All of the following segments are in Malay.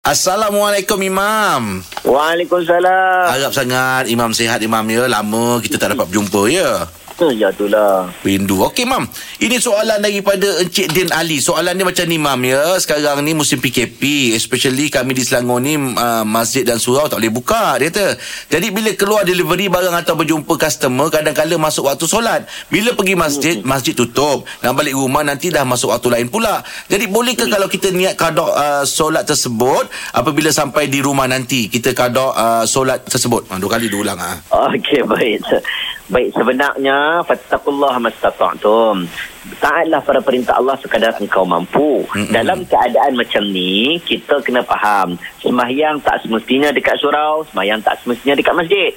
Assalamualaikum Imam. Waalaikumsalam. Harap sangat Imam sihat Imam ya. Lama kita tak dapat berjumpa ya. Ya itulah. Rindu. Okey Mam. Ini soalan daripada Encik Din Ali. Soalan dia macam ni Mam ya. Sekarang ni musim PKP. Especially kami di Selangor ni uh, masjid dan surau tak boleh buka. Dia kata. Jadi bila keluar delivery barang atau berjumpa customer kadang-kadang masuk waktu solat. Bila pergi masjid, masjid tutup. Nak balik rumah nanti dah masuk waktu lain pula. Jadi boleh ke kalau kita niat kadok uh, solat tersebut apabila sampai di rumah nanti kita kadok uh, solat tersebut. Ha, dua kali diulang ah. Okey baik. Baik sebenarnya fattaqullah mastata'tum. Taatlah pada perintah Allah sekadar engkau mampu. Mm-mm. Dalam keadaan macam ni, kita kena faham, sembahyang tak semestinya dekat surau, sembahyang tak semestinya dekat masjid.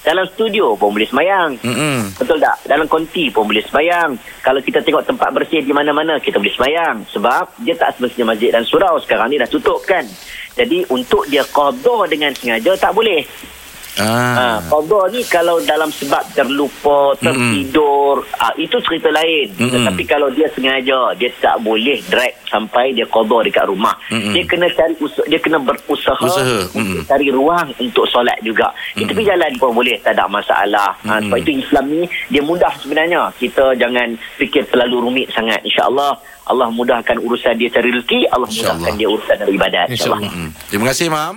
Dalam studio pun boleh sembahyang. Mm-mm. Betul tak? Dalam konti pun boleh sembahyang. Kalau kita tengok tempat bersih di mana-mana, kita boleh sembahyang. Sebab dia tak semestinya masjid dan surau. Sekarang ni dah tutup kan. Jadi untuk dia qadha dengan sengaja tak boleh. Ah. Ha, ni kalau dalam sebab terlupa, tertidur, ah, itu cerita lain. Mm-mm. Tetapi kalau dia sengaja, dia tak boleh drag sampai dia qadha dekat rumah. Mm-mm. Dia kena cari usaha, dia kena berusaha Usaha, untuk cari ruang untuk solat juga. Itu tepi jalan pun boleh, tak ada masalah. Ha, sebab itu Islam ni dia mudah sebenarnya. Kita jangan fikir terlalu rumit sangat. InsyaAllah Allah mudahkan urusan dia cari rezeki, Allah InsyaAllah. mudahkan dia urusan dari ibadat. InsyaAllah. Mm-mm. Terima kasih Mam.